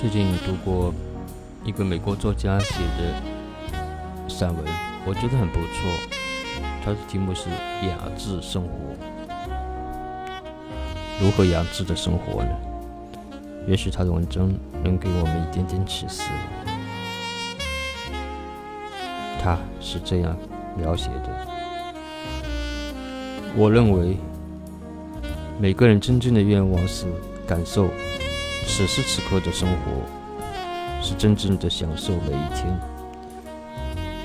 最近读过一个美国作家写的散文，我觉得很不错。它的题目是“雅致生活”，如何雅致的生活呢？也许他的文章能给我们一点点启示。他是这样描写的：我认为，每个人真正的愿望是感受此时此刻的生活，是真正的享受每一天，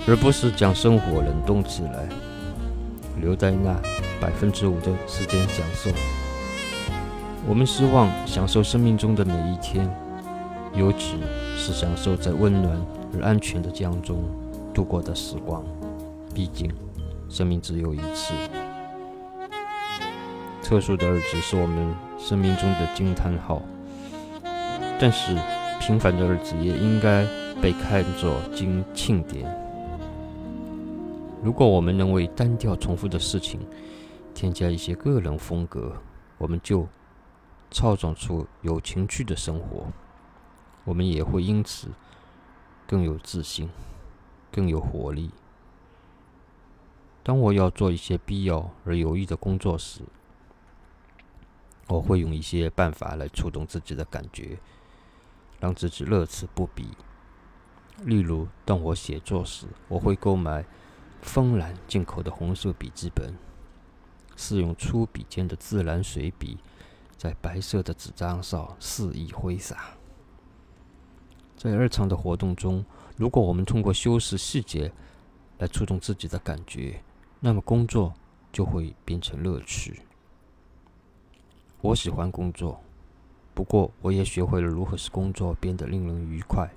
而不是将生活冷冻起来。留在那百分之五的时间享受。我们希望享受生命中的每一天，尤其是享受在温暖而安全的家中度过的时光。毕竟，生命只有一次。特殊的日子是我们生命中的惊叹号，但是平凡的日子也应该被看作经庆典。如果我们能为单调重复的事情添加一些个人风格，我们就操纵出有情趣的生活。我们也会因此更有自信，更有活力。当我要做一些必要而有益的工作时，我会用一些办法来触动自己的感觉，让自己乐此不疲。例如，当我写作时，我会购买。芬兰进口的红色笔记本，是用粗笔尖的自然水笔，在白色的纸张上肆意挥洒。在日常的活动中，如果我们通过修饰细节来触动自己的感觉，那么工作就会变成乐趣。我喜欢工作，不过我也学会了如何使工作变得令人愉快。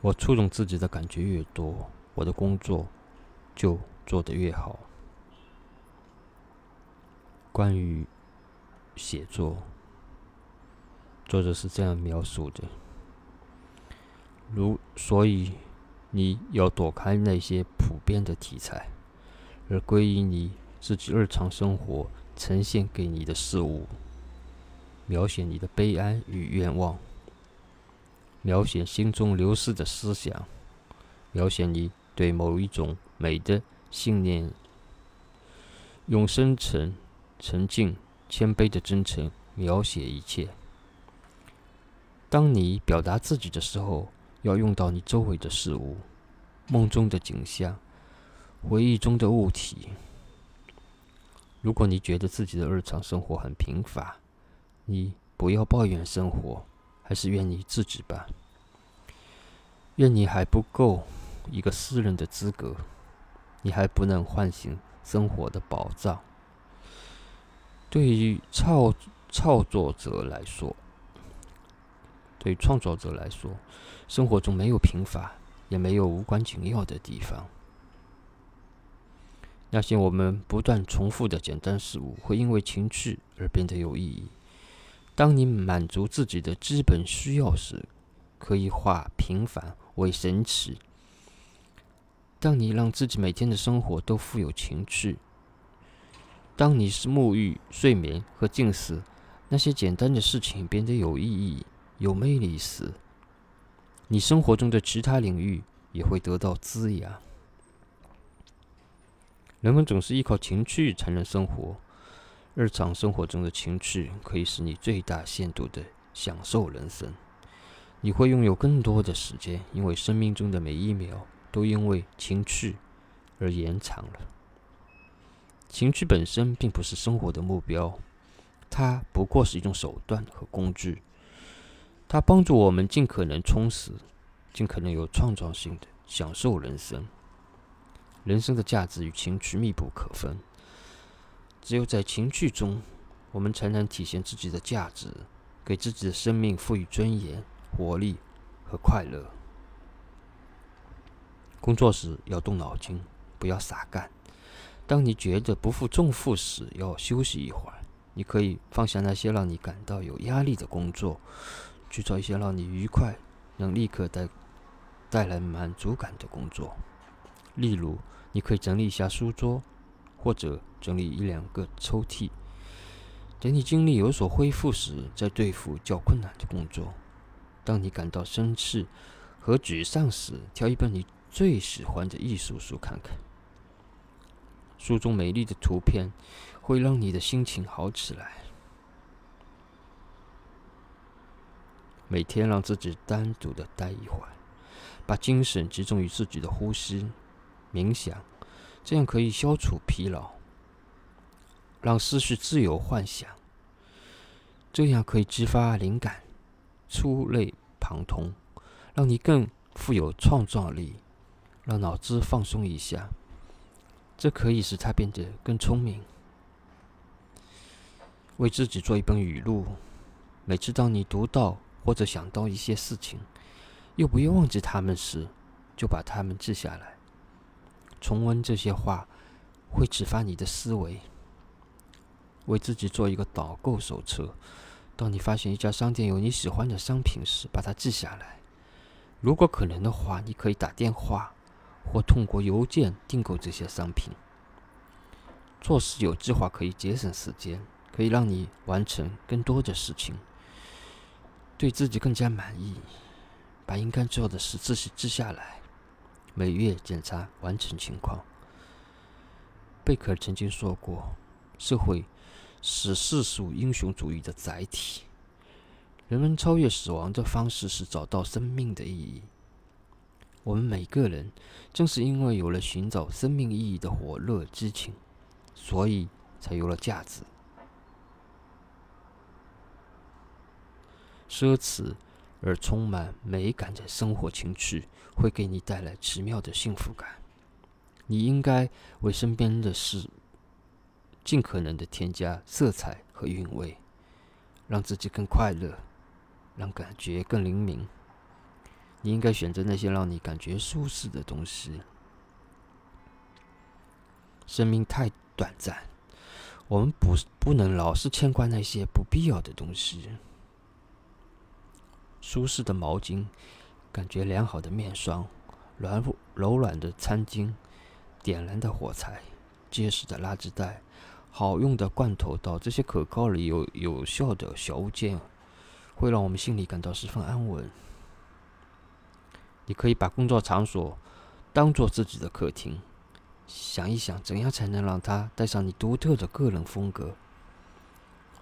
我触动自己的感觉越多。我的工作就做得越好。关于写作，作者是这样描述的：如所以，你要躲开那些普遍的题材，而归于你自己日常生活呈现给你的事物，描写你的悲哀与愿望，描写心中流逝的思想，描写你。对某一种美的信念，用深沉、沉静、谦卑的真诚描写一切。当你表达自己的时候，要用到你周围的事物、梦中的景象、回忆中的物体。如果你觉得自己的日常生活很贫乏，你不要抱怨生活，还是怨你自己吧。怨你还不够。一个诗人的资格，你还不能唤醒生活的宝藏。对于创创作者来说，对于创作者来说，生活中没有贫乏，也没有无关紧要的地方。那些我们不断重复的简单事物，会因为情趣而变得有意义。当你满足自己的基本需要时，可以化平凡为神奇。当你让自己每天的生活都富有情趣，当你是沐浴、睡眠和进食那些简单的事情变得有意义、有魅力时，你生活中的其他领域也会得到滋养。人们总是依靠情趣才能生活，日常生活中的情趣可以使你最大限度的享受人生。你会拥有更多的时间，因为生命中的每一秒。都因为情趣而延长了。情趣本身并不是生活的目标，它不过是一种手段和工具。它帮助我们尽可能充实、尽可能有创造性的享受人生。人生的价值与情趣密不可分。只有在情趣中，我们才能体现自己的价值，给自己的生命赋予尊严、活力和快乐。工作时要动脑筋，不要傻干。当你觉得不负重负时，要休息一会儿。你可以放下那些让你感到有压力的工作，去做一些让你愉快、能立刻带带来满足感的工作。例如，你可以整理一下书桌，或者整理一两个抽屉。等你精力有所恢复时，再对付较困难的工作。当你感到生气和沮丧时，挑一本你最喜欢的艺术书看看。书中美丽的图片会让你的心情好起来。每天让自己单独的待一会儿，把精神集中于自己的呼吸、冥想，这样可以消除疲劳，让思绪自由幻想，这样可以激发灵感，触类旁通，让你更富有创造力，让脑子放松一下，这可以使他变得更聪明。为自己做一本语录，每次当你读到。或者想到一些事情，又不愿忘记他们时，就把它们记下来。重温这些话，会启发你的思维。为自己做一个导购手册。当你发现一家商店有你喜欢的商品时，把它记下来。如果可能的话，你可以打电话或通过邮件订购这些商品。做事有计划可以节省时间，可以让你完成更多的事情。对自己更加满意，把应该做的事仔细记下来，每月检查完成情况。贝克曾经说过：“社会是世俗英雄主义的载体，人们超越死亡的方式是找到生命的意义。我们每个人正是因为有了寻找生命意义的火热激情，所以才有了价值。”奢侈而充满美感的生活情趣，会给你带来奇妙的幸福感。你应该为身边的事尽可能的添加色彩和韵味，让自己更快乐，让感觉更灵敏。你应该选择那些让你感觉舒适的东西。生命太短暂，我们不不能老是牵挂那些不必要的东西。舒适的毛巾，感觉良好的面霜，软柔软的餐巾，点燃的火柴，结实的垃圾袋，好用的罐头刀，这些可靠而有有效的小物件，会让我们心里感到十分安稳。你可以把工作场所当做自己的客厅，想一想怎样才能让它带上你独特的个人风格。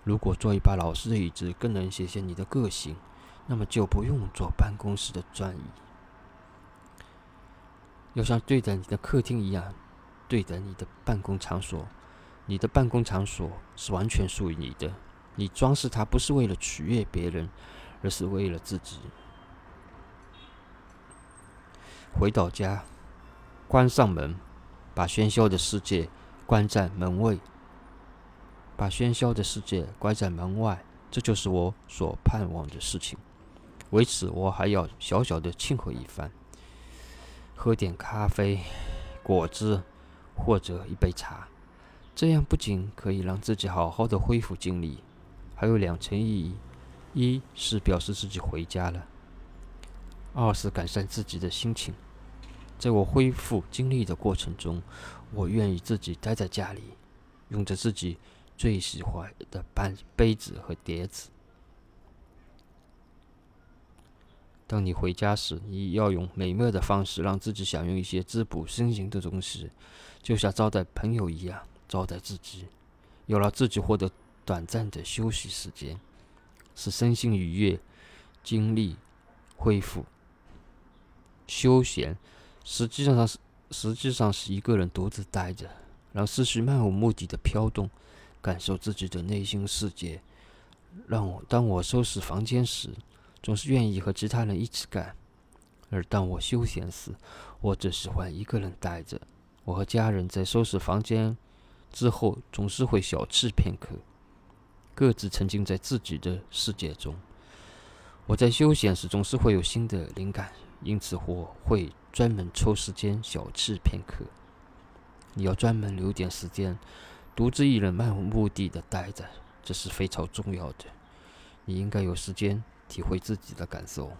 如果坐一把老式的椅子更能显现你的个性。那么就不用做办公室的转椅，要像对待你的客厅一样对待你的办公场所。你的办公场所是完全属于你的，你装饰它不是为了取悦别人，而是为了自己。回到家，关上门，把喧嚣的世界关在门卫，把喧嚣的世界关在门外，这就是我所盼望的事情。为此，我还要小小的庆贺一番，喝点咖啡、果汁或者一杯茶。这样不仅可以让自己好好的恢复精力，还有两层意义：一是表示自己回家了；二是改善自己的心情。在我恢复精力的过程中，我愿意自己待在家里，用着自己最喜欢的半杯子和碟子。当你回家时，你要用美妙的方式让自己享用一些滋补身心的东西，就像招待朋友一样招待自己。有了自己获得短暂的休息时间，使身心愉悦，精力恢复。休闲实际上是实际上是一个人独自待着，让思绪漫无目的的飘动，感受自己的内心世界。让我当我收拾房间时。总是愿意和其他人一起干，而当我休闲时，我只喜欢一个人待着。我和家人在收拾房间之后，总是会小憩片刻，各自沉浸在自己的世界中。我在休闲时总是会有新的灵感，因此我会专门抽时间小憩片刻。你要专门留点时间，独自一人漫无目的的待着，这是非常重要的。你应该有时间。体会自己的感受。